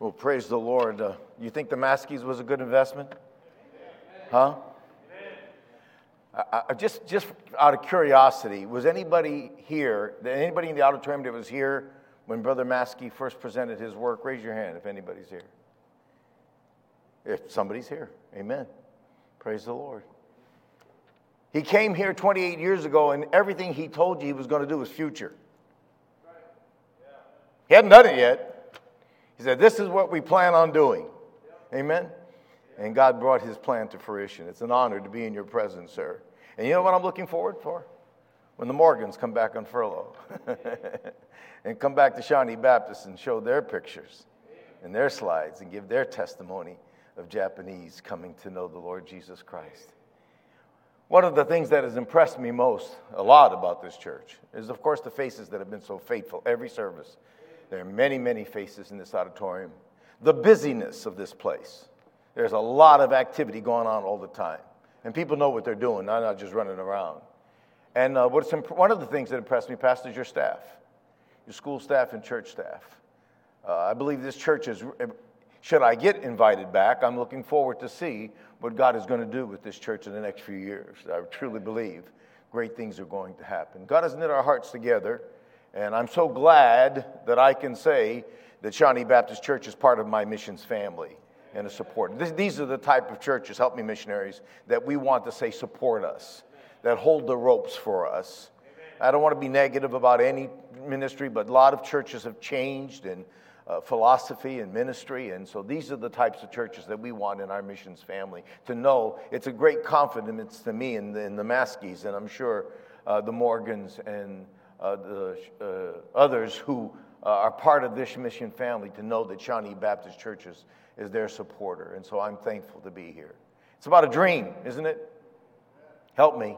Well, praise the Lord. Uh, you think the Maskies was a good investment? Huh? Just, just out of curiosity, was anybody here, anybody in the auditorium that was here when Brother Maskey first presented his work? Raise your hand if anybody's here. If somebody's here, amen. Praise the Lord. He came here 28 years ago, and everything he told you he was going to do was future. He hadn't done it yet. He said, This is what we plan on doing. Amen. And God brought his plan to fruition. It's an honor to be in your presence, sir. And you know what I'm looking forward for? When the Morgans come back on furlough and come back to Shawnee Baptist and show their pictures and their slides and give their testimony of Japanese coming to know the Lord Jesus Christ. One of the things that has impressed me most, a lot about this church, is of course the faces that have been so faithful every service. There are many, many faces in this auditorium. The busyness of this place. There's a lot of activity going on all the time. And people know what they're doing, they're not just running around. And uh, what's imp- one of the things that impressed me, Pastor, is your staff, your school staff and church staff. Uh, I believe this church is should I get invited back, I'm looking forward to see what God is going to do with this church in the next few years. I truly believe great things are going to happen. God has knit our hearts together, and I'm so glad that I can say that Shawnee Baptist Church is part of my missions family and a support. This, these are the type of churches, help me missionaries, that we want to say support us, that hold the ropes for us. I don't want to be negative about any ministry, but a lot of churches have changed in uh, philosophy and ministry. And so these are the types of churches that we want in our missions family to know it's a great confidence to me in the, in the Maskies, and I'm sure uh, the Morgans and the uh, others who uh, are part of this mission family to know that Shawnee Baptist Churches is their supporter. And so I'm thankful to be here. It's about a dream, isn't it? Help me.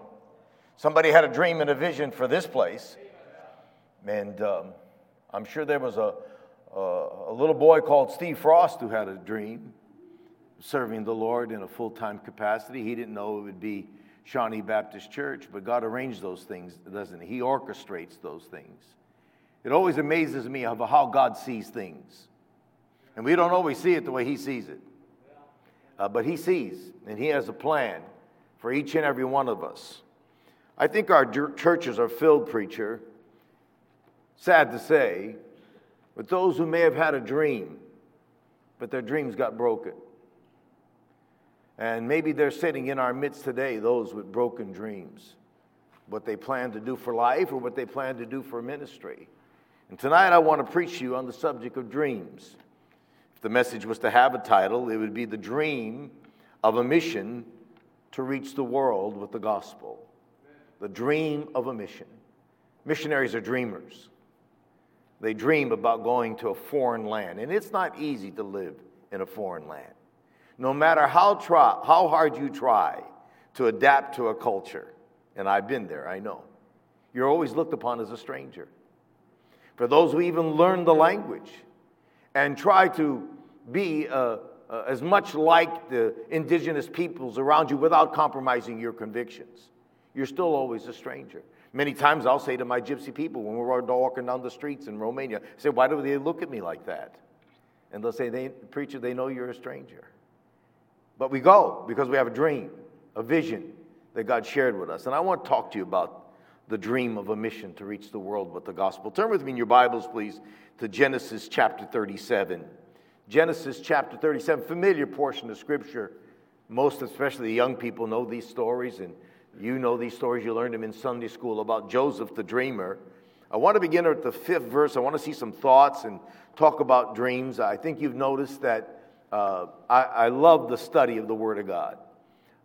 Somebody had a dream and a vision for this place. And um, I'm sure there was a, uh, a little boy called Steve Frost who had a dream serving the Lord in a full time capacity. He didn't know it would be Shawnee Baptist Church, but God arranged those things, doesn't He? He orchestrates those things. It always amazes me of how God sees things. And we don't always see it the way He sees it. Uh, but He sees, and He has a plan for each and every one of us. I think our churches are filled, preacher, sad to say, with those who may have had a dream, but their dreams got broken. And maybe they're sitting in our midst today, those with broken dreams, what they plan to do for life or what they plan to do for ministry. And tonight I want to preach to you on the subject of dreams. If the message was to have a title, it would be The Dream of a Mission to Reach the World with the Gospel. The dream of a mission. Missionaries are dreamers. They dream about going to a foreign land. And it's not easy to live in a foreign land. No matter how, try, how hard you try to adapt to a culture, and I've been there, I know, you're always looked upon as a stranger. For those who even learn the language and try to be uh, uh, as much like the indigenous peoples around you without compromising your convictions, you're still always a stranger. Many times I'll say to my gypsy people when we're walking down the streets in Romania, I say, why do they look at me like that? And they'll say, they, preacher, they know you're a stranger. But we go because we have a dream, a vision that God shared with us. And I want to talk to you about the dream of a mission to reach the world with the gospel. Turn with me in your Bibles, please, to Genesis chapter 37. Genesis chapter 37, familiar portion of Scripture. Most, especially the young people, know these stories and you know these stories, you learned them in Sunday school about Joseph the dreamer. I want to begin at the fifth verse. I want to see some thoughts and talk about dreams. I think you've noticed that uh, I, I love the study of the Word of God.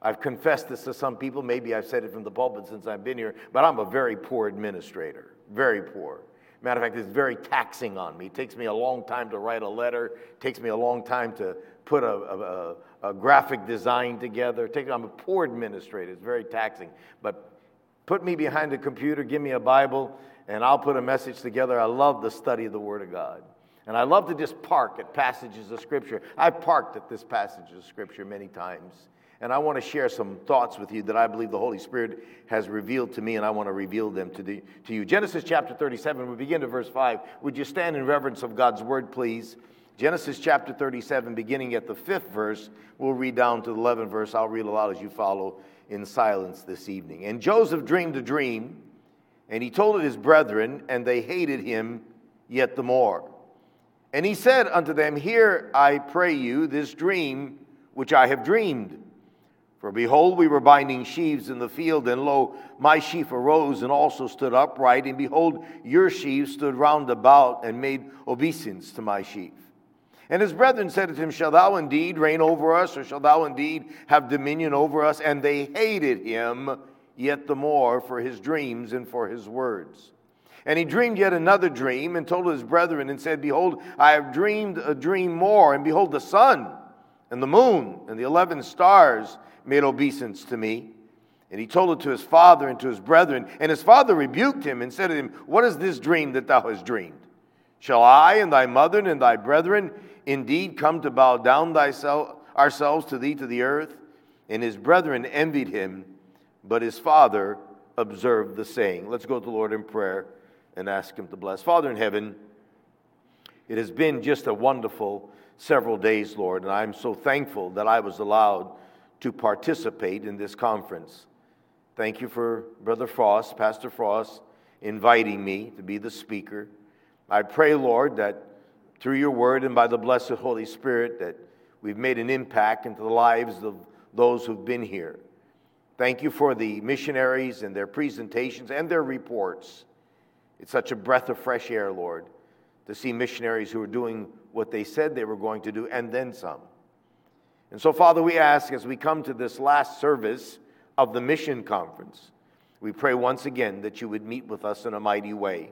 I've confessed this to some people. Maybe I've said it from the pulpit since I've been here, but I'm a very poor administrator. Very poor. Matter of fact, it's very taxing on me. It takes me a long time to write a letter. It takes me a long time to put a, a, a graphic design together. I'm a poor administrator. It's very taxing. But put me behind a computer, give me a Bible, and I'll put a message together. I love the study of the Word of God. And I love to just park at passages of Scripture. I've parked at this passage of Scripture many times. And I want to share some thoughts with you that I believe the Holy Spirit has revealed to me, and I want to reveal them to, the, to you. Genesis chapter 37, we begin to verse 5. Would you stand in reverence of God's word, please? Genesis chapter 37, beginning at the fifth verse, we'll read down to the 11th verse. I'll read aloud as you follow in silence this evening. And Joseph dreamed a dream, and he told it his brethren, and they hated him yet the more. And he said unto them, Hear, I pray you, this dream which I have dreamed. For behold, we were binding sheaves in the field, and lo, my sheaf arose and also stood upright, and behold, your sheaves stood round about and made obeisance to my sheaf. And his brethren said to him, Shall thou indeed reign over us, or shall thou indeed have dominion over us? And they hated him yet the more for his dreams and for his words. And he dreamed yet another dream, and told his brethren, and said, Behold, I have dreamed a dream more, and behold, the sun and the moon and the eleven stars made obeisance to me. And he told it to his father and to his brethren. And his father rebuked him and said to him, What is this dream that thou hast dreamed? Shall I and thy mother and thy brethren indeed come to bow down thyself, ourselves to thee to the earth? And his brethren envied him, but his father observed the saying. Let's go to the Lord in prayer and ask him to bless. Father in heaven, it has been just a wonderful several days, Lord, and I'm so thankful that I was allowed to participate in this conference. Thank you for Brother Frost, Pastor Frost, inviting me to be the speaker. I pray, Lord, that through your word and by the blessed Holy Spirit, that we've made an impact into the lives of those who've been here. Thank you for the missionaries and their presentations and their reports. It's such a breath of fresh air, Lord, to see missionaries who are doing what they said they were going to do and then some. And so, Father, we ask as we come to this last service of the mission conference, we pray once again that you would meet with us in a mighty way.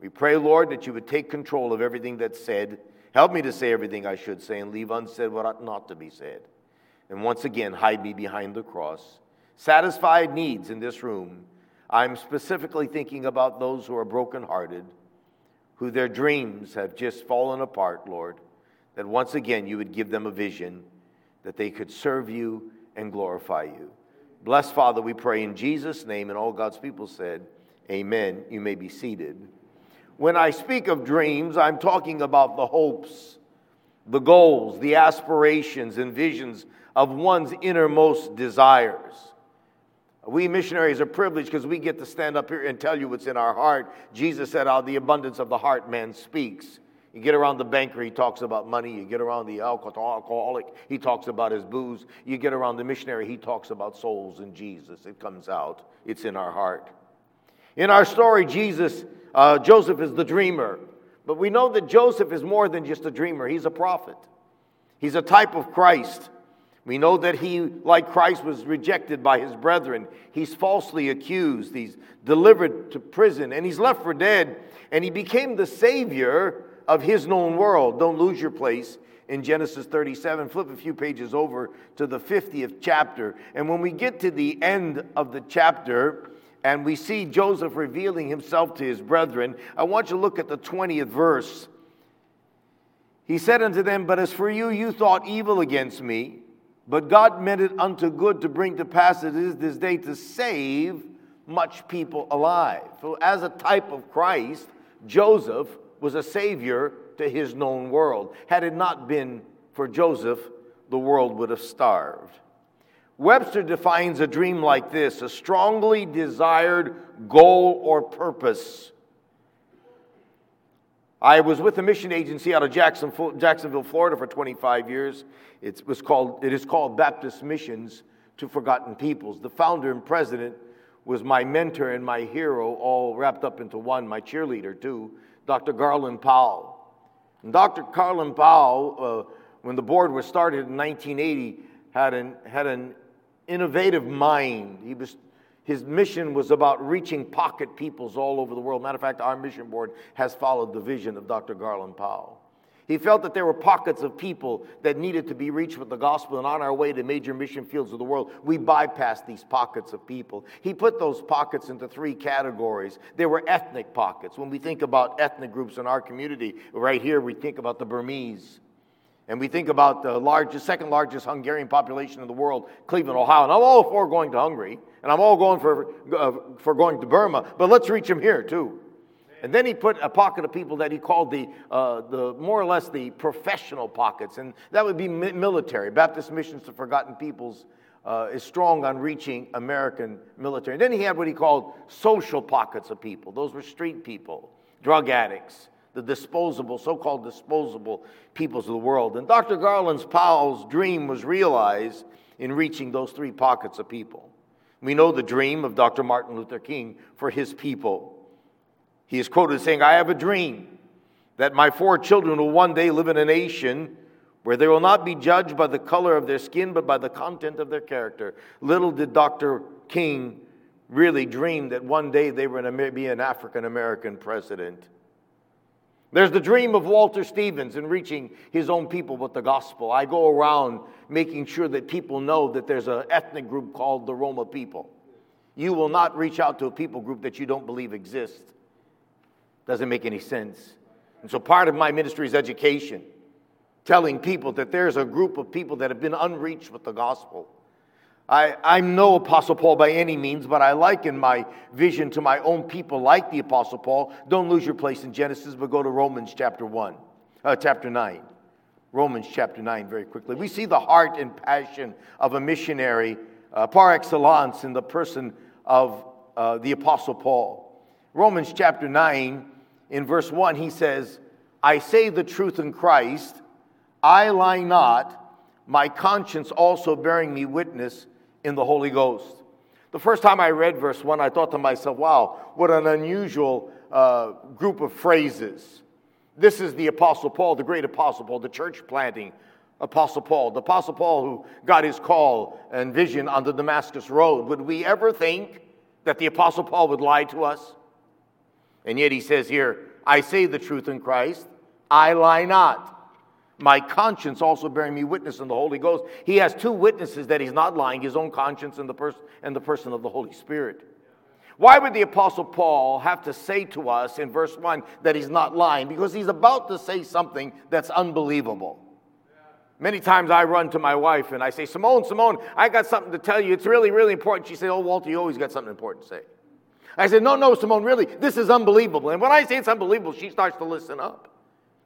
We pray, Lord, that you would take control of everything that's said. Help me to say everything I should say and leave unsaid what ought not to be said. And once again, hide me behind the cross. Satisfied needs in this room. I'm specifically thinking about those who are brokenhearted, who their dreams have just fallen apart, Lord, that once again you would give them a vision that they could serve you and glorify you. Bless, Father, we pray in Jesus' name. And all God's people said, Amen. You may be seated. When I speak of dreams, I'm talking about the hopes, the goals, the aspirations, and visions of one's innermost desires. We missionaries are privileged because we get to stand up here and tell you what's in our heart. Jesus said, Out of the abundance of the heart, man speaks. You get around the banker, he talks about money. You get around the alcoholic, he talks about his booze. You get around the missionary, he talks about souls and Jesus. It comes out, it's in our heart. In our story, Jesus, uh, Joseph is the dreamer. But we know that Joseph is more than just a dreamer, he's a prophet. He's a type of Christ. We know that he, like Christ, was rejected by his brethren. He's falsely accused. He's delivered to prison and he's left for dead. And he became the Savior of his known world. Don't lose your place in Genesis 37. Flip a few pages over to the 50th chapter. And when we get to the end of the chapter, and we see Joseph revealing himself to his brethren, I want you to look at the 20th verse. He said unto them, But as for you, you thought evil against me, but God meant it unto good to bring to pass it is this day to save much people alive. So, as a type of Christ, Joseph was a savior to his known world. Had it not been for Joseph, the world would have starved. Webster defines a dream like this a strongly desired goal or purpose. I was with a mission agency out of Jacksonville, Florida for 25 years. It, was called, it is called Baptist Missions to Forgotten Peoples. The founder and president was my mentor and my hero, all wrapped up into one, my cheerleader too. Dr. Garland Powell. And Dr. Garland Powell, uh, when the board was started in 1980, had an, had an innovative mind. He was, his mission was about reaching pocket peoples all over the world. Matter of fact, our mission board has followed the vision of Dr. Garland Powell. He felt that there were pockets of people that needed to be reached with the gospel, and on our way to major mission fields of the world, we bypassed these pockets of people. He put those pockets into three categories. There were ethnic pockets. When we think about ethnic groups in our community, right here, we think about the Burmese. And we think about the largest, second largest Hungarian population in the world, Cleveland, Ohio. And I'm all for going to Hungary, and I'm all going for, uh, for going to Burma, but let's reach them here too. And then he put a pocket of people that he called the, uh, the more or less the professional pockets, and that would be mi- military. Baptist Missions to Forgotten Peoples uh, is strong on reaching American military. And then he had what he called social pockets of people. Those were street people, drug addicts, the disposable, so called disposable peoples of the world. And Dr. Garland's Powell's dream was realized in reaching those three pockets of people. We know the dream of Dr. Martin Luther King for his people. He is quoted saying, I have a dream that my four children will one day live in a nation where they will not be judged by the color of their skin, but by the content of their character. Little did Dr. King really dream that one day they were going to be an African American president. There's the dream of Walter Stevens in reaching his own people with the gospel. I go around making sure that people know that there's an ethnic group called the Roma people. You will not reach out to a people group that you don't believe exists. Doesn't make any sense. And so part of my ministry is education, telling people that there's a group of people that have been unreached with the gospel. I, I'm no Apostle Paul by any means, but I liken my vision to my own people like the Apostle Paul. Don't lose your place in Genesis, but go to Romans chapter 1, uh, chapter 9. Romans chapter 9, very quickly. We see the heart and passion of a missionary uh, par excellence in the person of uh, the Apostle Paul. Romans chapter 9, in verse 1, he says, I say the truth in Christ, I lie not, my conscience also bearing me witness in the Holy Ghost. The first time I read verse 1, I thought to myself, wow, what an unusual uh, group of phrases. This is the Apostle Paul, the great Apostle Paul, the church planting Apostle Paul, the Apostle Paul who got his call and vision on the Damascus Road. Would we ever think that the Apostle Paul would lie to us? And yet he says here, I say the truth in Christ, I lie not. My conscience also bearing me witness in the Holy Ghost. He has two witnesses that he's not lying his own conscience and the, pers- and the person of the Holy Spirit. Why would the Apostle Paul have to say to us in verse 1 that he's not lying? Because he's about to say something that's unbelievable. Many times I run to my wife and I say, Simone, Simone, I got something to tell you. It's really, really important. She said, Oh, Walter, you always got something important to say. I said, No, no, Simone, really, this is unbelievable. And when I say it's unbelievable, she starts to listen up.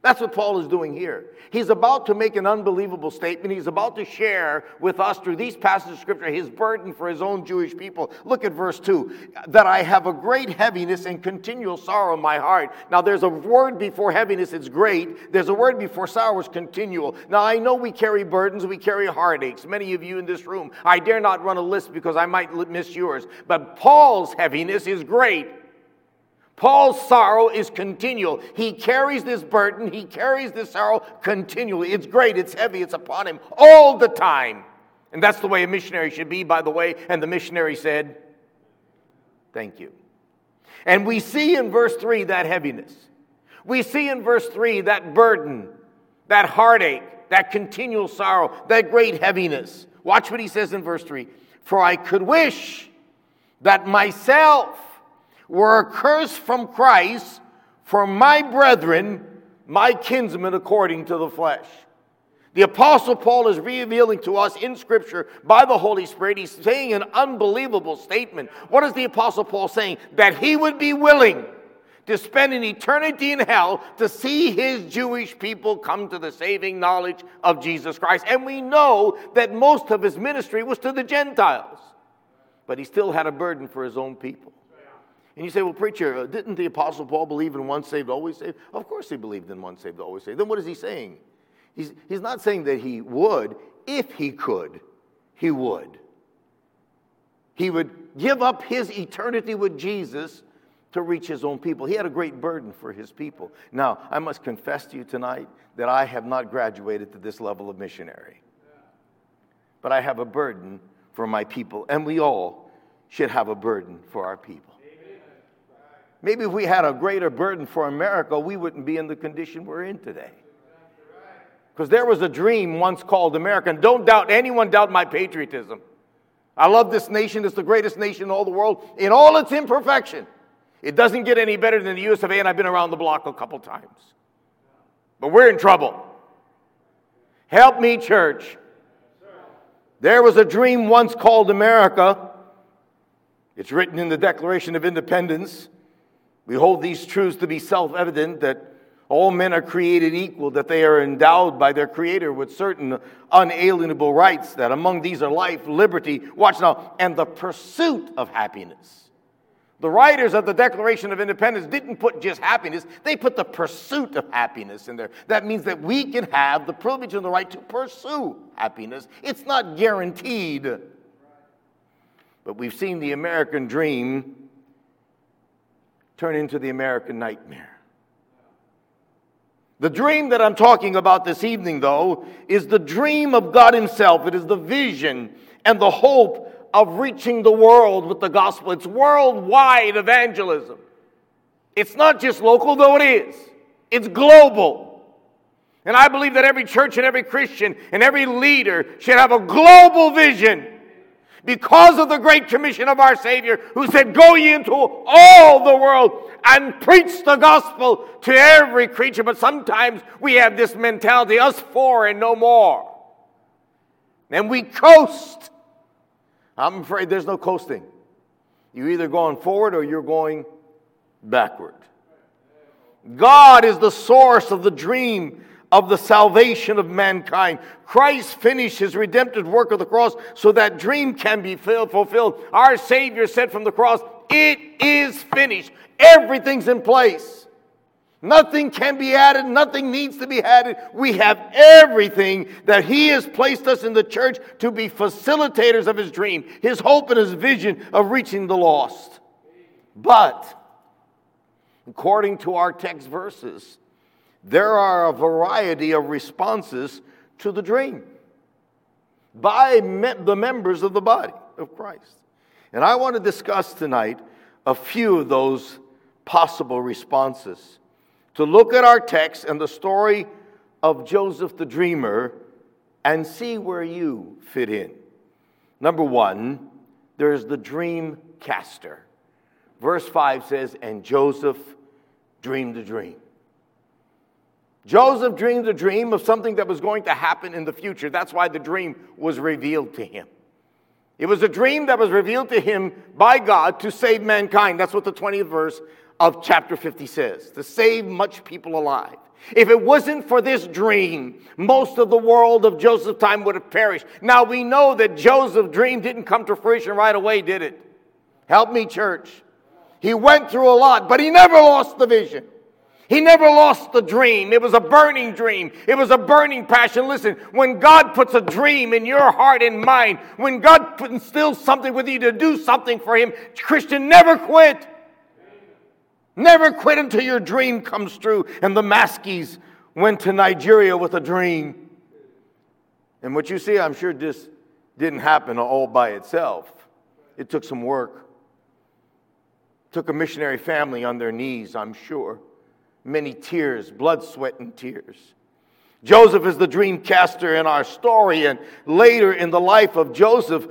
That's what Paul is doing here. He's about to make an unbelievable statement. He's about to share with us through these passages of scripture his burden for his own Jewish people. Look at verse 2 that I have a great heaviness and continual sorrow in my heart. Now, there's a word before heaviness, it's great. There's a word before sorrow, it's continual. Now, I know we carry burdens, we carry heartaches. Many of you in this room, I dare not run a list because I might miss yours. But Paul's heaviness is great. Paul's sorrow is continual. He carries this burden, he carries this sorrow continually. It's great, it's heavy, it's upon him all the time. And that's the way a missionary should be, by the way. And the missionary said, Thank you. And we see in verse 3 that heaviness. We see in verse 3 that burden, that heartache, that continual sorrow, that great heaviness. Watch what he says in verse 3 For I could wish that myself were a curse from Christ for my brethren, my kinsmen according to the flesh. The Apostle Paul is revealing to us in Scripture by the Holy Spirit. He's saying an unbelievable statement. What is the Apostle Paul saying? That he would be willing to spend an eternity in hell to see his Jewish people come to the saving knowledge of Jesus Christ. And we know that most of his ministry was to the Gentiles, but he still had a burden for his own people. And you say, well, preacher, uh, didn't the Apostle Paul believe in once saved, always saved? Of course he believed in once saved, always saved. Then what is he saying? He's, he's not saying that he would. If he could, he would. He would give up his eternity with Jesus to reach his own people. He had a great burden for his people. Now, I must confess to you tonight that I have not graduated to this level of missionary. But I have a burden for my people, and we all should have a burden for our people. Maybe if we had a greater burden for America, we wouldn't be in the condition we're in today. Because there was a dream once called America. And don't doubt, anyone doubt my patriotism. I love this nation. It's the greatest nation in all the world in all its imperfection. It doesn't get any better than the US of A, and I've been around the block a couple times. But we're in trouble. Help me, church. There was a dream once called America. It's written in the Declaration of Independence. We hold these truths to be self evident that all men are created equal, that they are endowed by their Creator with certain unalienable rights, that among these are life, liberty, watch now, and the pursuit of happiness. The writers of the Declaration of Independence didn't put just happiness, they put the pursuit of happiness in there. That means that we can have the privilege and the right to pursue happiness. It's not guaranteed. But we've seen the American dream turn into the American nightmare. The dream that I'm talking about this evening, though, is the dream of God Himself. It is the vision and the hope of reaching the world with the gospel. It's worldwide evangelism. It's not just local, though it is, it's global. And I believe that every church and every Christian and every leader should have a global vision because of the great commission of our Savior, who said, Go ye into all the world and preach the gospel to every creature. But sometimes we have this mentality us four and no more. And we coast I'm afraid there's no coasting. You're either going forward or you're going backward. God is the source of the dream of the salvation of mankind. Christ finished his redemptive work of the cross so that dream can be fulfilled. Our Savior said from the cross, It is finished. Everything's in place. Nothing can be added, nothing needs to be added. We have everything that He has placed us in the church to be facilitators of His dream, His hope, and His vision of reaching the lost. But, according to our text verses, there are a variety of responses to the dream by me- the members of the body of Christ. And I want to discuss tonight a few of those possible responses to look at our text and the story of Joseph the dreamer and see where you fit in. Number one, there's the dream caster. Verse 5 says, And Joseph dreamed a dream. Joseph dreamed a dream of something that was going to happen in the future. That's why the dream was revealed to him. It was a dream that was revealed to him by God to save mankind. That's what the 20th verse of chapter 50 says to save much people alive. If it wasn't for this dream, most of the world of Joseph's time would have perished. Now we know that Joseph's dream didn't come to fruition right away, did it? Help me, church. He went through a lot, but he never lost the vision. He never lost the dream. It was a burning dream. It was a burning passion. Listen, when God puts a dream in your heart and mind, when God instills something with you to do something for Him, Christian, never quit. Never quit until your dream comes true. And the Maskies went to Nigeria with a dream. And what you see, I'm sure, this didn't happen all by itself. It took some work. It took a missionary family on their knees, I'm sure. Many tears, blood, sweat, and tears. Joseph is the dream caster in our story, and later in the life of Joseph,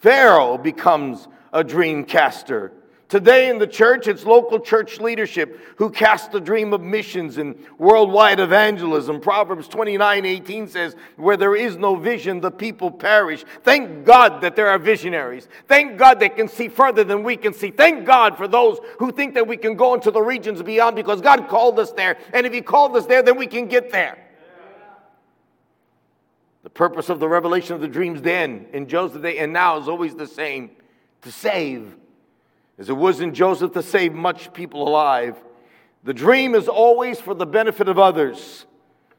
Pharaoh becomes a dream caster. Today in the church, it's local church leadership who cast the dream of missions and worldwide evangelism. Proverbs 29 18 says, Where there is no vision, the people perish. Thank God that there are visionaries. Thank God they can see further than we can see. Thank God for those who think that we can go into the regions beyond because God called us there. And if He called us there, then we can get there. The purpose of the revelation of the dreams then, in Joseph day, and now is always the same to save as it was in Joseph to save much people alive. The dream is always for the benefit of others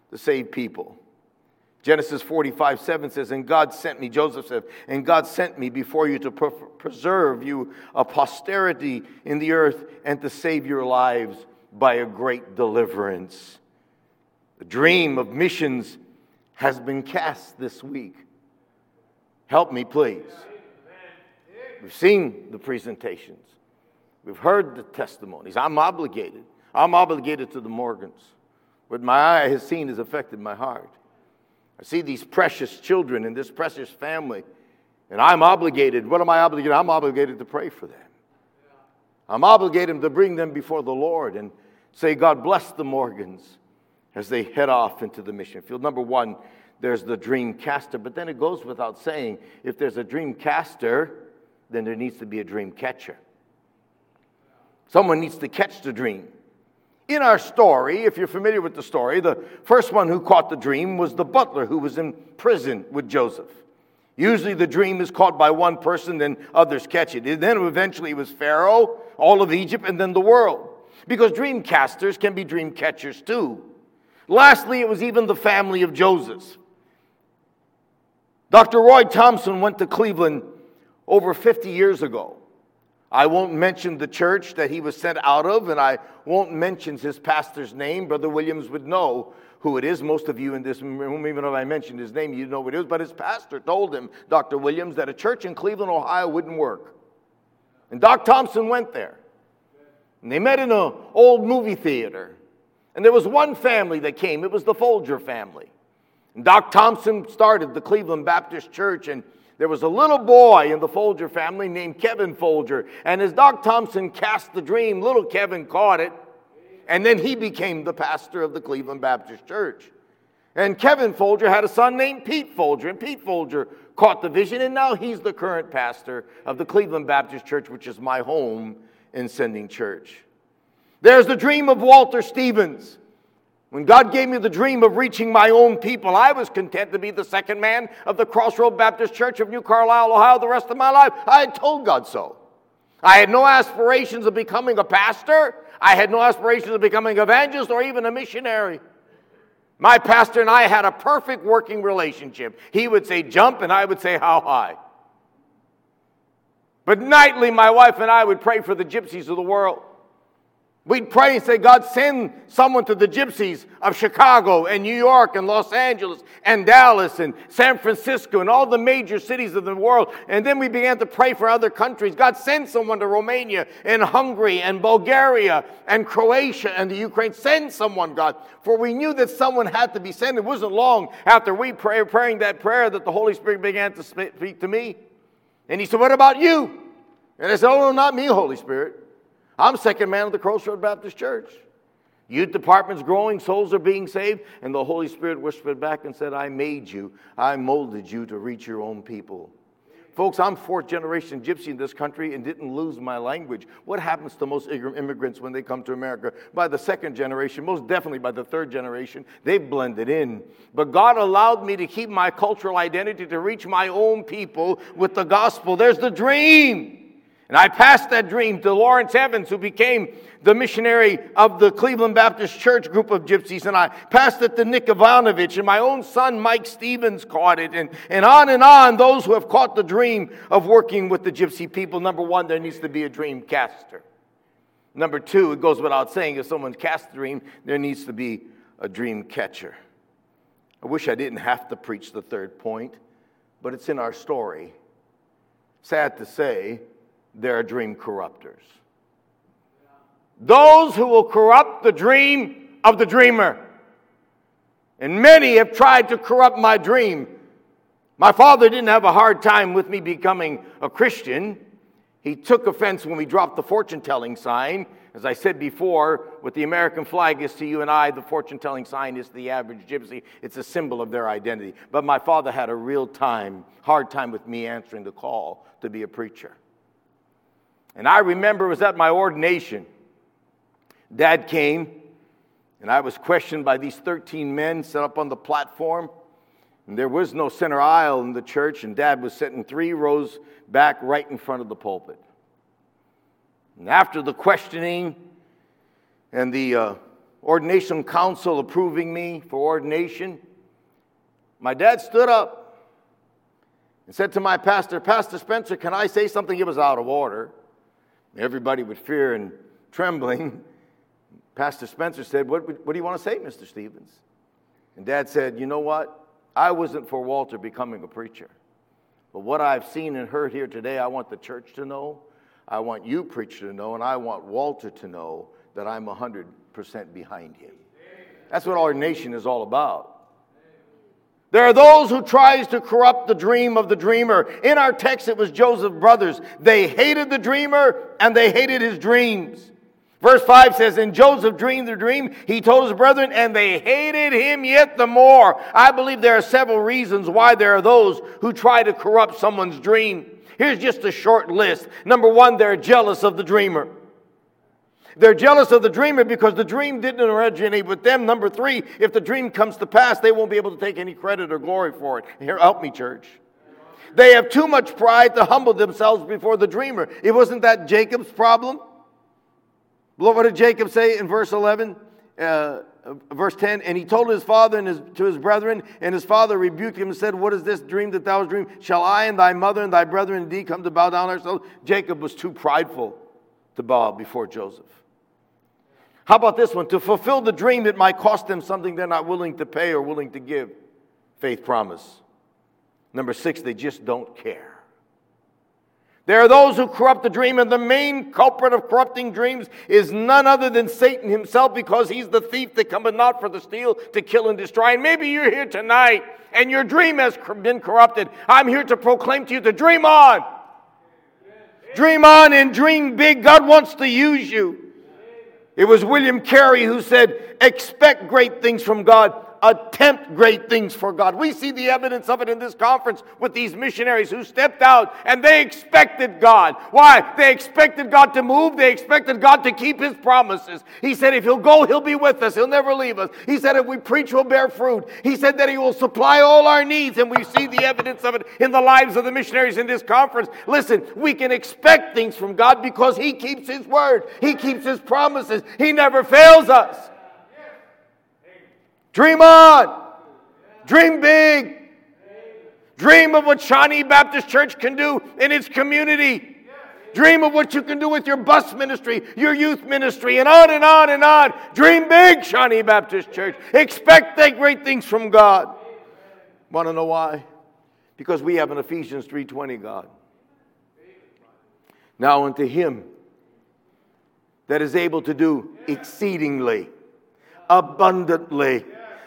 to save people. Genesis 45, 7 says, And God sent me, Joseph said, and God sent me before you to preserve you a posterity in the earth and to save your lives by a great deliverance. The dream of missions has been cast this week. Help me, please. We've seen the presentations. We've heard the testimonies. I'm obligated. I'm obligated to the Morgans. What my eye has seen has affected my heart. I see these precious children and this precious family, and I'm obligated. What am I obligated? I'm obligated to pray for them. I'm obligated to bring them before the Lord and say, God bless the Morgans as they head off into the mission field. Number one, there's the dream caster, but then it goes without saying if there's a dream caster, then there needs to be a dream catcher. Someone needs to catch the dream. In our story, if you're familiar with the story, the first one who caught the dream was the butler who was in prison with Joseph. Usually the dream is caught by one person, then others catch it. And then eventually it was Pharaoh, all of Egypt, and then the world. Because dream casters can be dream catchers too. Lastly, it was even the family of Joseph. Dr. Roy Thompson went to Cleveland over 50 years ago. I won't mention the church that he was sent out of, and I won't mention his pastor's name. Brother Williams would know who it is. Most of you in this room, even if I mentioned his name, you know who it is. But his pastor told him, Dr. Williams, that a church in Cleveland, Ohio wouldn't work. And Doc Thompson went there. And they met in an old movie theater. And there was one family that came. It was the Folger family. And Doc Thompson started the Cleveland Baptist Church, and there was a little boy in the Folger family named Kevin Folger. And as Doc Thompson cast the dream, little Kevin caught it. And then he became the pastor of the Cleveland Baptist Church. And Kevin Folger had a son named Pete Folger. And Pete Folger caught the vision, and now he's the current pastor of the Cleveland Baptist Church, which is my home in Sending Church. There's the dream of Walter Stevens. When God gave me the dream of reaching my own people, I was content to be the second man of the Crossroad Baptist Church of New Carlisle, Ohio, the rest of my life. I had told God so. I had no aspirations of becoming a pastor. I had no aspirations of becoming an evangelist or even a missionary. My pastor and I had a perfect working relationship. He would say jump, and I would say how high. But nightly, my wife and I would pray for the gypsies of the world. We'd pray and say, God, send someone to the gypsies of Chicago and New York and Los Angeles and Dallas and San Francisco and all the major cities of the world. And then we began to pray for other countries. God, send someone to Romania and Hungary and Bulgaria and Croatia and the Ukraine. Send someone, God. For we knew that someone had to be sent. It wasn't long after we pray, praying that prayer that the Holy Spirit began to speak to me. And He said, What about you? And I said, Oh, no, not me, Holy Spirit. I'm second man of the Crossroad Baptist Church. Youth department's growing, souls are being saved, and the Holy Spirit whispered back and said, I made you, I molded you to reach your own people. Folks, I'm fourth generation gypsy in this country and didn't lose my language. What happens to most immigrants when they come to America? By the second generation, most definitely by the third generation, they've blended in. But God allowed me to keep my cultural identity to reach my own people with the gospel. There's the dream. And I passed that dream to Lawrence Evans, who became the missionary of the Cleveland Baptist Church group of gypsies. And I passed it to Nick Ivanovich, and my own son, Mike Stevens, caught it. And, and on and on, those who have caught the dream of working with the gypsy people. Number one, there needs to be a dream caster. Number two, it goes without saying, if someone's cast a dream, there needs to be a dream catcher. I wish I didn't have to preach the third point, but it's in our story. Sad to say, there are dream corruptors. Those who will corrupt the dream of the dreamer. And many have tried to corrupt my dream. My father didn't have a hard time with me becoming a Christian. He took offense when we dropped the fortune telling sign. As I said before, with the American flag is to you and I, the fortune telling sign is to the average gypsy. It's a symbol of their identity. But my father had a real time, hard time with me answering the call to be a preacher. And I remember it was at my ordination. Dad came, and I was questioned by these 13 men set up on the platform. And there was no center aisle in the church, and Dad was sitting three rows back right in front of the pulpit. And after the questioning and the uh, ordination council approving me for ordination, my dad stood up and said to my pastor, Pastor Spencer, can I say something? It was out of order. Everybody with fear and trembling. Pastor Spencer said, what, what do you want to say, Mr. Stevens? And Dad said, You know what? I wasn't for Walter becoming a preacher. But what I've seen and heard here today, I want the church to know, I want you, preacher, to know, and I want Walter to know that I'm 100% behind him. That's what our nation is all about. There are those who tries to corrupt the dream of the dreamer. In our text, it was Joseph's brothers. They hated the dreamer and they hated his dreams. Verse 5 says, And Joseph dreamed the dream. He told his brethren, and they hated him yet the more. I believe there are several reasons why there are those who try to corrupt someone's dream. Here's just a short list. Number one, they're jealous of the dreamer. They're jealous of the dreamer because the dream didn't originate with them. Number three, if the dream comes to pass, they won't be able to take any credit or glory for it. Here, help me, church. They have too much pride to humble themselves before the dreamer. It wasn't that Jacob's problem. What did Jacob say in verse 11? Uh, verse 10 and he told his father and his, to his brethren and his father rebuked him and said what is this dream that thou hast dreamed shall i and thy mother and thy brethren indeed come to bow down ourselves jacob was too prideful to bow before joseph how about this one to fulfill the dream it might cost them something they're not willing to pay or willing to give faith promise number six they just don't care there are those who corrupt the dream, and the main culprit of corrupting dreams is none other than Satan himself because he's the thief that cometh not for the steal, to kill, and destroy. And maybe you're here tonight and your dream has been corrupted. I'm here to proclaim to you to dream on. Dream on and dream big. God wants to use you. It was William Carey who said, Expect great things from God attempt great things for God. We see the evidence of it in this conference with these missionaries who stepped out and they expected God. Why? They expected God to move. They expected God to keep his promises. He said, if he'll go, he'll be with us. He'll never leave us. He said, if we preach, we'll bear fruit. He said that he will supply all our needs. And we see the evidence of it in the lives of the missionaries in this conference. Listen, we can expect things from God because he keeps his word. He keeps his promises. He never fails us. Dream on. Dream big. Dream of what Shawnee Baptist Church can do in its community. Dream of what you can do with your bus ministry, your youth ministry, and on and on and on. Dream big, Shawnee Baptist Church. Expect great things from God. Want to know why? Because we have an Ephesians 3:20 God. Now unto him that is able to do exceedingly abundantly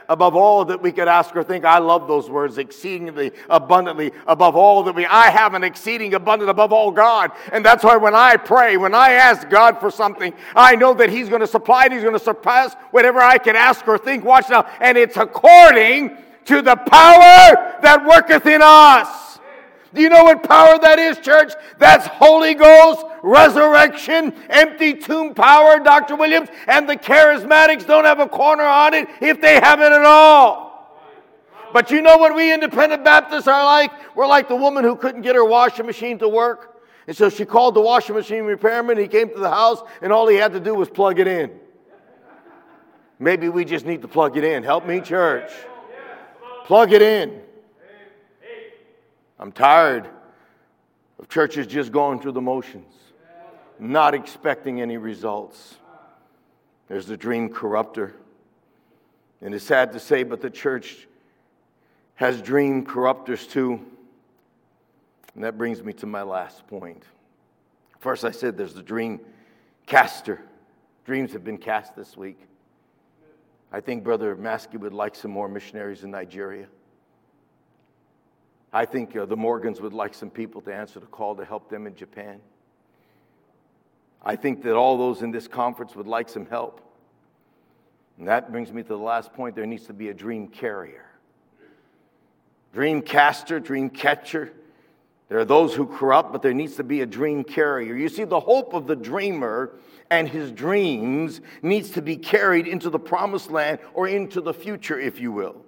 above all that we could ask or think. I love those words, exceedingly abundantly above all that we. I have an exceeding abundant above all God. And that's why when I pray, when I ask God for something, I know that He's going to supply it, He's going to surpass whatever I can ask or think. Watch now. And it's according to the power that worketh in us. Do you know what power that is, church? That's Holy Ghost, resurrection, empty tomb power, Dr. Williams. And the charismatics don't have a corner on it if they have it at all. But you know what we independent Baptists are like? We're like the woman who couldn't get her washing machine to work. And so she called the washing machine repairman. He came to the house, and all he had to do was plug it in. Maybe we just need to plug it in. Help me, church. Plug it in. I'm tired of churches just going through the motions, not expecting any results. There's the dream corrupter. And it's sad to say, but the church has dream corrupters too. And that brings me to my last point. First, I said there's the dream caster. Dreams have been cast this week. I think Brother Maskey would like some more missionaries in Nigeria. I think uh, the Morgans would like some people to answer the call to help them in Japan. I think that all those in this conference would like some help. And that brings me to the last point there needs to be a dream carrier. Dream caster, dream catcher. There are those who corrupt, but there needs to be a dream carrier. You see, the hope of the dreamer and his dreams needs to be carried into the promised land or into the future, if you will.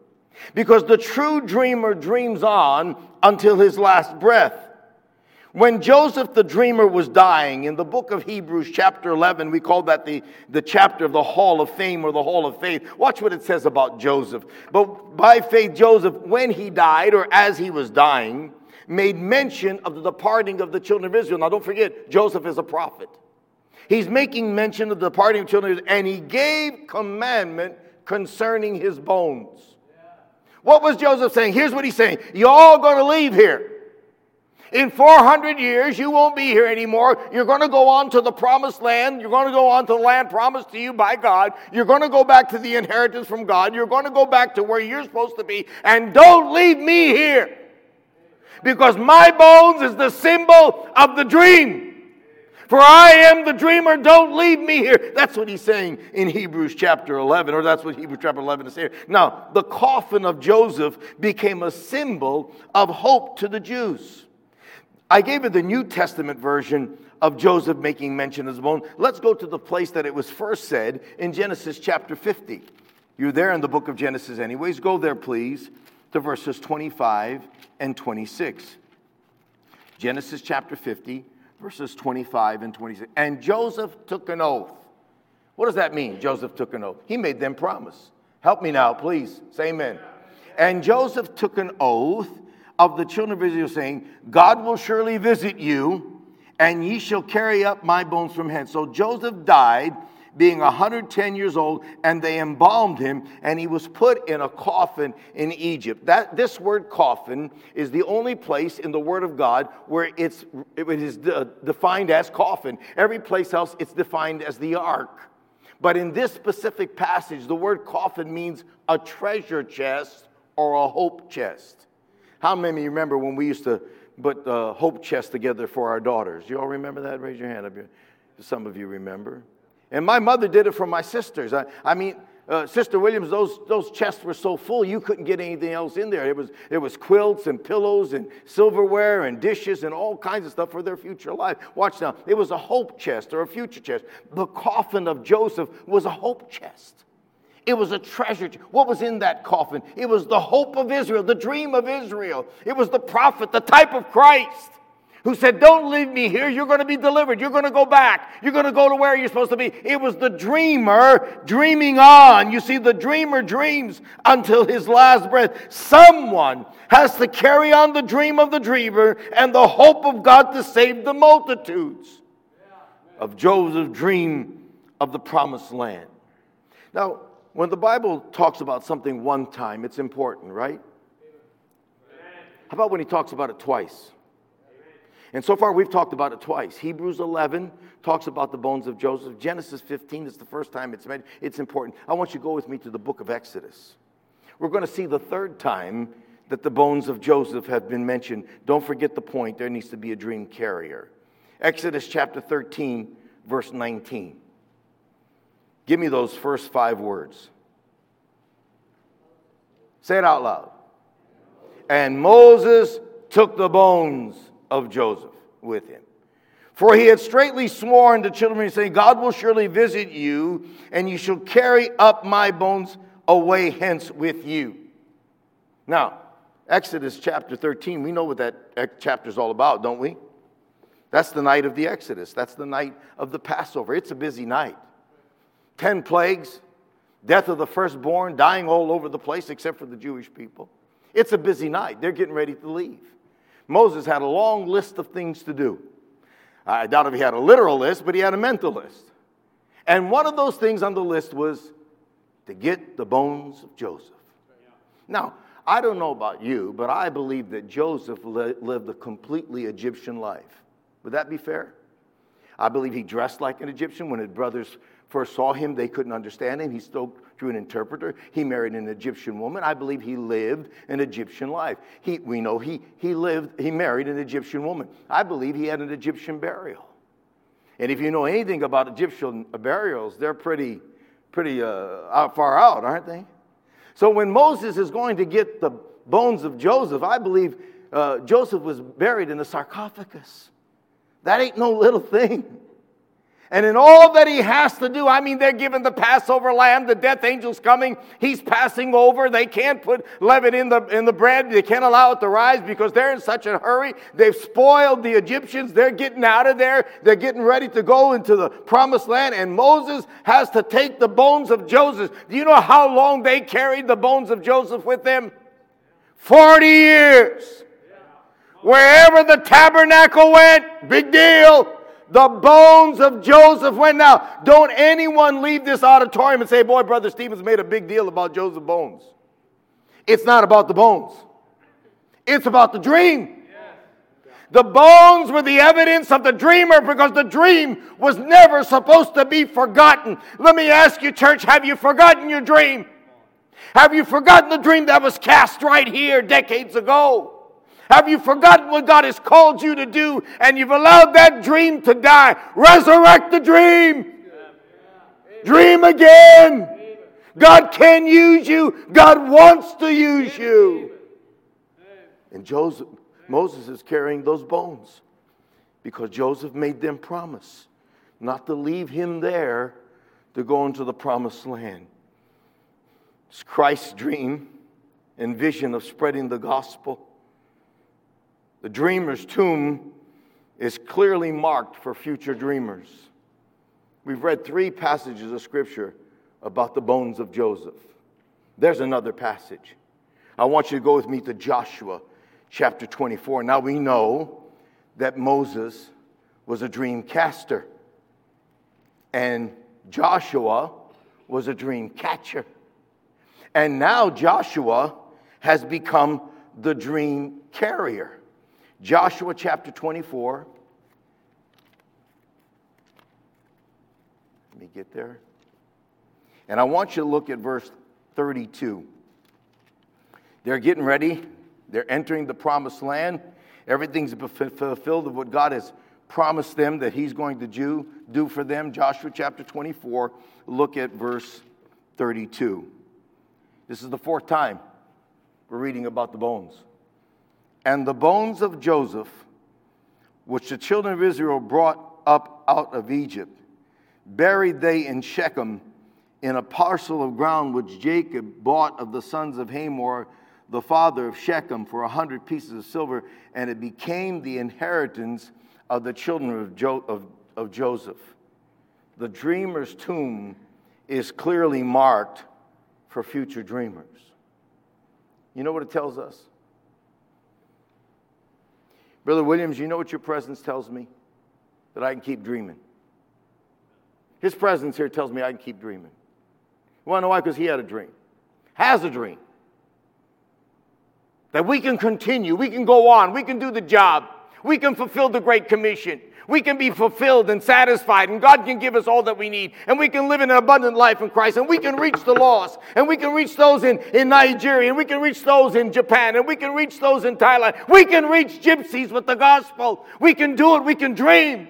Because the true dreamer dreams on until his last breath. When Joseph the dreamer was dying, in the book of Hebrews, chapter 11, we call that the, the chapter of the Hall of Fame or the Hall of Faith. Watch what it says about Joseph. But by faith, Joseph, when he died or as he was dying, made mention of the departing of the children of Israel. Now, don't forget, Joseph is a prophet. He's making mention of the departing of children and he gave commandment concerning his bones. What was Joseph saying? Here's what he's saying You're all going to leave here. In 400 years, you won't be here anymore. You're going to go on to the promised land. You're going to go on to the land promised to you by God. You're going to go back to the inheritance from God. You're going to go back to where you're supposed to be. And don't leave me here. Because my bones is the symbol of the dream. For I am the dreamer, don't leave me here. That's what he's saying in Hebrews chapter 11, or that's what Hebrews chapter 11 is saying. Now, the coffin of Joseph became a symbol of hope to the Jews. I gave you the New Testament version of Joseph making mention of the bone, let's go to the place that it was first said in Genesis chapter 50. You're there in the book of Genesis, anyways. Go there, please, to verses 25 and 26. Genesis chapter 50, verses 25 and 26. And Joseph took an oath. What does that mean? Joseph took an oath. He made them promise. Help me now, please. Say amen. And Joseph took an oath of the children of Israel, saying, God will surely visit you, and ye shall carry up my bones from hence. So Joseph died, being 110 years old, and they embalmed him, and he was put in a coffin in Egypt. That, this word coffin is the only place in the Word of God where it's, it is defined as coffin. Every place else, it's defined as the ark. But in this specific passage, the word coffin means a treasure chest or a hope chest. How many remember when we used to put the hope chest together for our daughters? You all remember that? Raise your hand up. Some of you remember. And my mother did it for my sisters. I, I mean, uh, Sister Williams, those, those chests were so full you couldn't get anything else in there. It was, it was quilts and pillows and silverware and dishes and all kinds of stuff for their future life. Watch now. It was a hope chest or a future chest. The coffin of Joseph was a hope chest. It was a treasure. Chest. What was in that coffin? It was the hope of Israel, the dream of Israel. It was the prophet, the type of Christ who said, Don't leave me here. You're going to be delivered. You're going to go back. You're going to go to where you're supposed to be. It was the dreamer dreaming on. You see, the dreamer dreams until his last breath. Someone has to carry on the dream of the dreamer and the hope of God to save the multitudes of Joseph's dream of the promised land. Now, when the Bible talks about something one time, it's important, right? How about when he talks about it twice? And so far, we've talked about it twice. Hebrews 11 talks about the bones of Joseph. Genesis 15 is the first time it's mentioned. It's important. I want you to go with me to the book of Exodus. We're going to see the third time that the bones of Joseph have been mentioned. Don't forget the point. There needs to be a dream carrier. Exodus chapter 13, verse 19. Give me those first five words. Say it out loud. And Moses took the bones of Joseph with him. For he had straightly sworn to children, saying, God will surely visit you, and you shall carry up my bones away hence with you. Now, Exodus chapter 13, we know what that chapter is all about, don't we? That's the night of the Exodus. That's the night of the Passover. It's a busy night. Ten plagues, death of the firstborn, dying all over the place except for the Jewish people. It's a busy night. They're getting ready to leave. Moses had a long list of things to do. I doubt if he had a literal list, but he had a mental list. And one of those things on the list was to get the bones of Joseph. Now, I don't know about you, but I believe that Joseph lived a completely Egyptian life. Would that be fair? I believe he dressed like an Egyptian. When his brothers first saw him, they couldn't understand him. He spoke through an interpreter. He married an Egyptian woman. I believe he lived an Egyptian life. He, we know he, he lived, he married an Egyptian woman. I believe he had an Egyptian burial. And if you know anything about Egyptian burials, they're pretty, pretty uh, out, far out, aren't they? So when Moses is going to get the bones of Joseph, I believe uh, Joseph was buried in the sarcophagus. That ain't no little thing. And in all that he has to do, I mean, they're given the Passover lamb, the death angel's coming, he's passing over. They can't put leaven in the, in the bread, they can't allow it to rise because they're in such a hurry. They've spoiled the Egyptians, they're getting out of there, they're getting ready to go into the promised land, and Moses has to take the bones of Joseph. Do you know how long they carried the bones of Joseph with them? 40 years. Wherever the tabernacle went, big deal. The bones of Joseph went. Now, don't anyone leave this auditorium and say, Boy, Brother Stevens made a big deal about Joseph's bones. It's not about the bones, it's about the dream. The bones were the evidence of the dreamer because the dream was never supposed to be forgotten. Let me ask you, church, have you forgotten your dream? Have you forgotten the dream that was cast right here decades ago? Have you forgotten what God has called you to do and you've allowed that dream to die? Resurrect the dream. Dream again. God can use you. God wants to use you. And Joseph, Moses is carrying those bones because Joseph made them promise not to leave him there to go into the promised land. It's Christ's dream and vision of spreading the gospel. The dreamer's tomb is clearly marked for future dreamers. We've read three passages of scripture about the bones of Joseph. There's another passage. I want you to go with me to Joshua chapter 24. Now we know that Moses was a dream caster, and Joshua was a dream catcher. And now Joshua has become the dream carrier. Joshua chapter 24. Let me get there. And I want you to look at verse 32. They're getting ready, they're entering the promised land. Everything's fulfilled of what God has promised them that He's going to do, do for them. Joshua chapter 24, look at verse 32. This is the fourth time we're reading about the bones. And the bones of Joseph, which the children of Israel brought up out of Egypt, buried they in Shechem in a parcel of ground which Jacob bought of the sons of Hamor, the father of Shechem, for a hundred pieces of silver, and it became the inheritance of the children of, jo- of, of Joseph. The dreamer's tomb is clearly marked for future dreamers. You know what it tells us? Brother Williams, you know what your presence tells me? That I can keep dreaming. His presence here tells me I can keep dreaming. You want to know why? Because he had a dream, has a dream. That we can continue, we can go on, we can do the job, we can fulfill the Great Commission. We can be fulfilled and satisfied, and God can give us all that we need, and we can live in an abundant life in Christ, and we can reach the lost, and we can reach those in, in Nigeria, and we can reach those in Japan, and we can reach those in Thailand. We can reach gypsies with the gospel. We can do it, we can dream.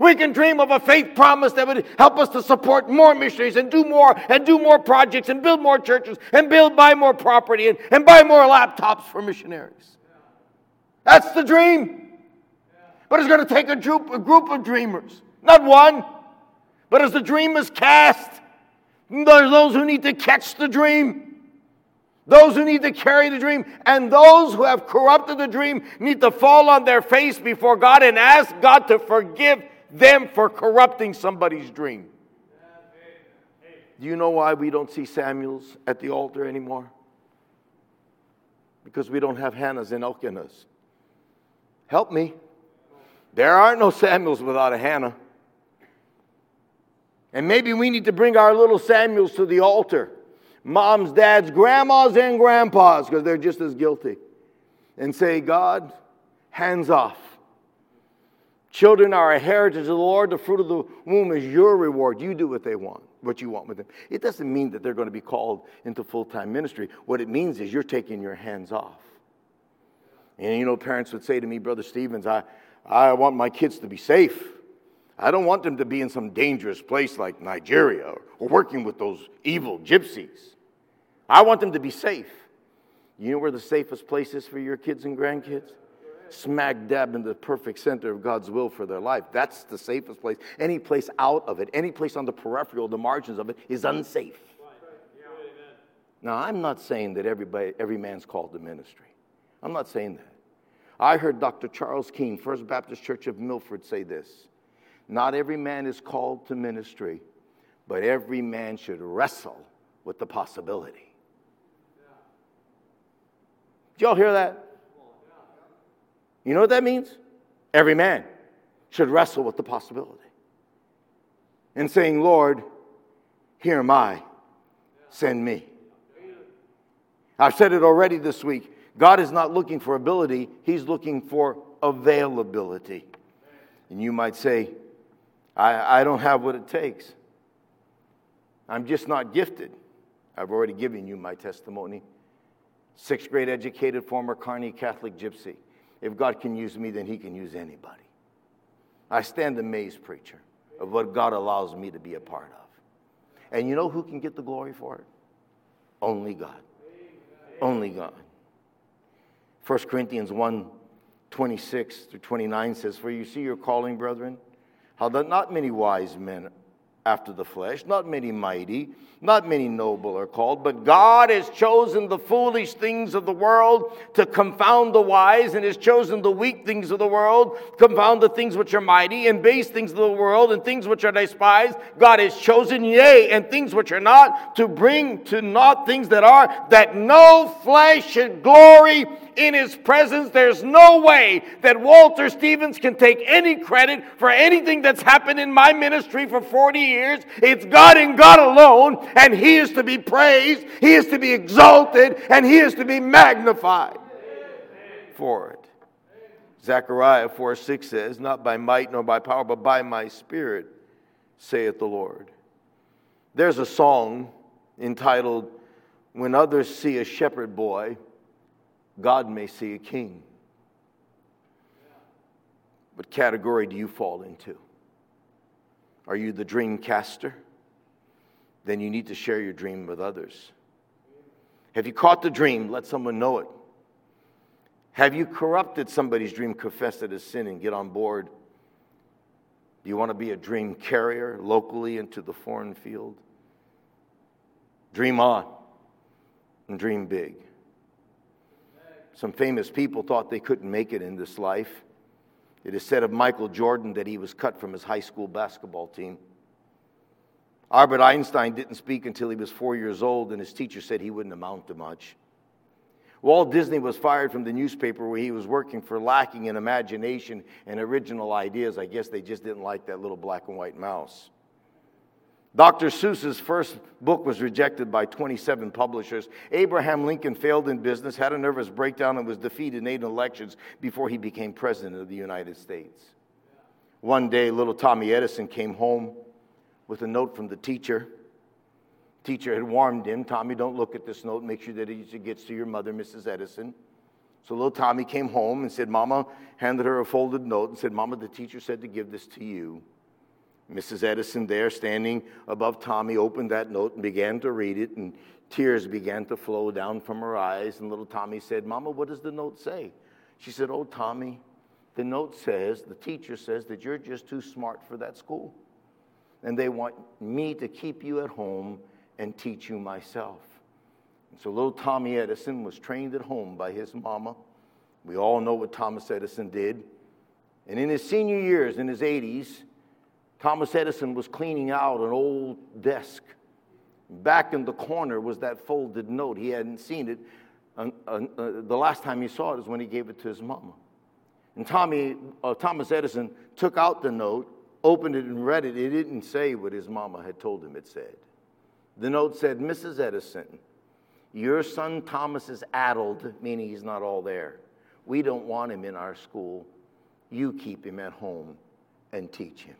We can dream of a faith promise that would help us to support more missionaries and do more and do more projects and build more churches and build, buy more property and, and buy more laptops for missionaries. That's the dream. But it's going to take a group, a group of dreamers, not one. But as the dream is cast, there's those who need to catch the dream, those who need to carry the dream, and those who have corrupted the dream need to fall on their face before God and ask God to forgive them for corrupting somebody's dream. Do you know why we don't see Samuels at the altar anymore? Because we don't have Hannahs and Elkanahs. Help me. There are no Samuels without a Hannah. And maybe we need to bring our little Samuels to the altar moms, dads, grandmas, and grandpas, because they're just as guilty. And say, God, hands off. Children are a heritage of the Lord. The fruit of the womb is your reward. You do what they want, what you want with them. It doesn't mean that they're going to be called into full time ministry. What it means is you're taking your hands off. And you know, parents would say to me, Brother Stevens, I, I want my kids to be safe. I don't want them to be in some dangerous place like Nigeria or working with those evil gypsies. I want them to be safe. You know where the safest place is for your kids and grandkids? Smack dab in the perfect center of God's will for their life. That's the safest place. Any place out of it, any place on the peripheral, the margins of it, is unsafe. Now, I'm not saying that everybody, every man's called to ministry. I'm not saying that. I heard Dr. Charles Keen, First Baptist Church of Milford, say this Not every man is called to ministry, but every man should wrestle with the possibility. Did y'all hear that? You know what that means? Every man should wrestle with the possibility. And saying, Lord, here am I, send me. I've said it already this week. God is not looking for ability, He's looking for availability. And you might say, I, I don't have what it takes. I'm just not gifted. I've already given you my testimony. Sixth grade educated, former Kearney Catholic gypsy. If God can use me, then He can use anybody. I stand amazed, preacher, of what God allows me to be a part of. And you know who can get the glory for it? Only God. Only God. 1 Corinthians 1 26 through 29 says, For you see your calling, brethren, how that not many wise men after the flesh, not many mighty, not many noble are called, but God has chosen the foolish things of the world to confound the wise, and has chosen the weak things of the world, to confound the things which are mighty, and base things of the world, and things which are despised. God has chosen, yea, and things which are not, to bring to naught things that are, that no flesh should glory in his presence. There's no way that Walter Stevens can take any credit for anything that's happened in my ministry for 40 years. It's God and God alone, and he is to be praised, he is to be exalted, and he is to be magnified for it. Zechariah 4 6 says, Not by might nor by power, but by my spirit, saith the Lord. There's a song entitled, When Others See a Shepherd Boy, God may see a king. What category do you fall into? Are you the dream caster? Then you need to share your dream with others. Have you caught the dream? Let someone know it. Have you corrupted somebody's dream? Confess it as sin and get on board. Do you want to be a dream carrier locally into the foreign field? Dream on and dream big. Some famous people thought they couldn't make it in this life. It is said of Michael Jordan that he was cut from his high school basketball team. Albert Einstein didn't speak until he was four years old, and his teacher said he wouldn't amount to much. Walt Disney was fired from the newspaper where he was working for lacking in imagination and original ideas. I guess they just didn't like that little black and white mouse. Dr. Seuss's first book was rejected by 27 publishers. Abraham Lincoln failed in business, had a nervous breakdown, and was defeated in eight elections before he became president of the United States. One day, little Tommy Edison came home with a note from the teacher. Teacher had warned him, Tommy, don't look at this note. Make sure that it gets to your mother, Mrs. Edison. So little Tommy came home and said, Mama, handed her a folded note and said, Mama, the teacher said to give this to you. Mrs. Edison, there standing above Tommy, opened that note and began to read it, and tears began to flow down from her eyes. And little Tommy said, Mama, what does the note say? She said, Oh, Tommy, the note says, the teacher says that you're just too smart for that school. And they want me to keep you at home and teach you myself. And so little Tommy Edison was trained at home by his mama. We all know what Thomas Edison did. And in his senior years, in his 80s, Thomas Edison was cleaning out an old desk. Back in the corner was that folded note. He hadn't seen it. Uh, uh, uh, the last time he saw it is when he gave it to his mama. And Tommy, uh, Thomas Edison took out the note, opened it, and read it. It didn't say what his mama had told him it said. The note said, Mrs. Edison, your son Thomas is addled, meaning he's not all there. We don't want him in our school. You keep him at home and teach him.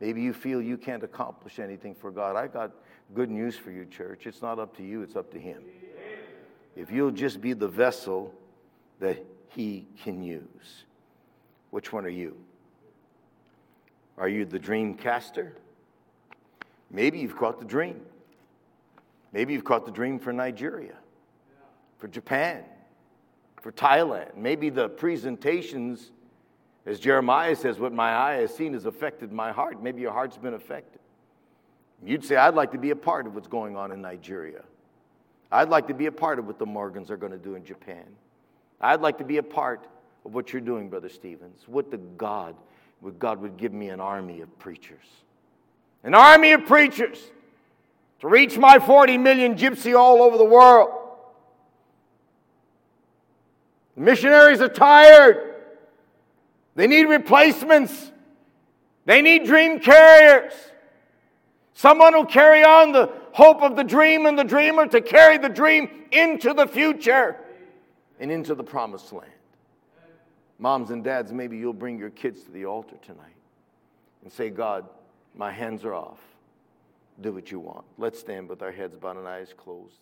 Maybe you feel you can't accomplish anything for God. I got good news for you, church. It's not up to you, it's up to Him. If you'll just be the vessel that He can use. Which one are you? Are you the dream caster? Maybe you've caught the dream. Maybe you've caught the dream for Nigeria, for Japan, for Thailand. Maybe the presentations as Jeremiah says, what my eye has seen has affected my heart. Maybe your heart's been affected. You'd say, I'd like to be a part of what's going on in Nigeria. I'd like to be a part of what the Morgans are going to do in Japan. I'd like to be a part of what you're doing, Brother Stevens. What the God, what God would give me an army of preachers. An army of preachers to reach my 40 million gypsy all over the world. The missionaries are tired. They need replacements. They need dream carriers. Someone who carry on the hope of the dream and the dreamer to carry the dream into the future and into the promised land. Moms and dads, maybe you'll bring your kids to the altar tonight and say, God, my hands are off. Do what you want. Let's stand with our heads bowed and eyes closed.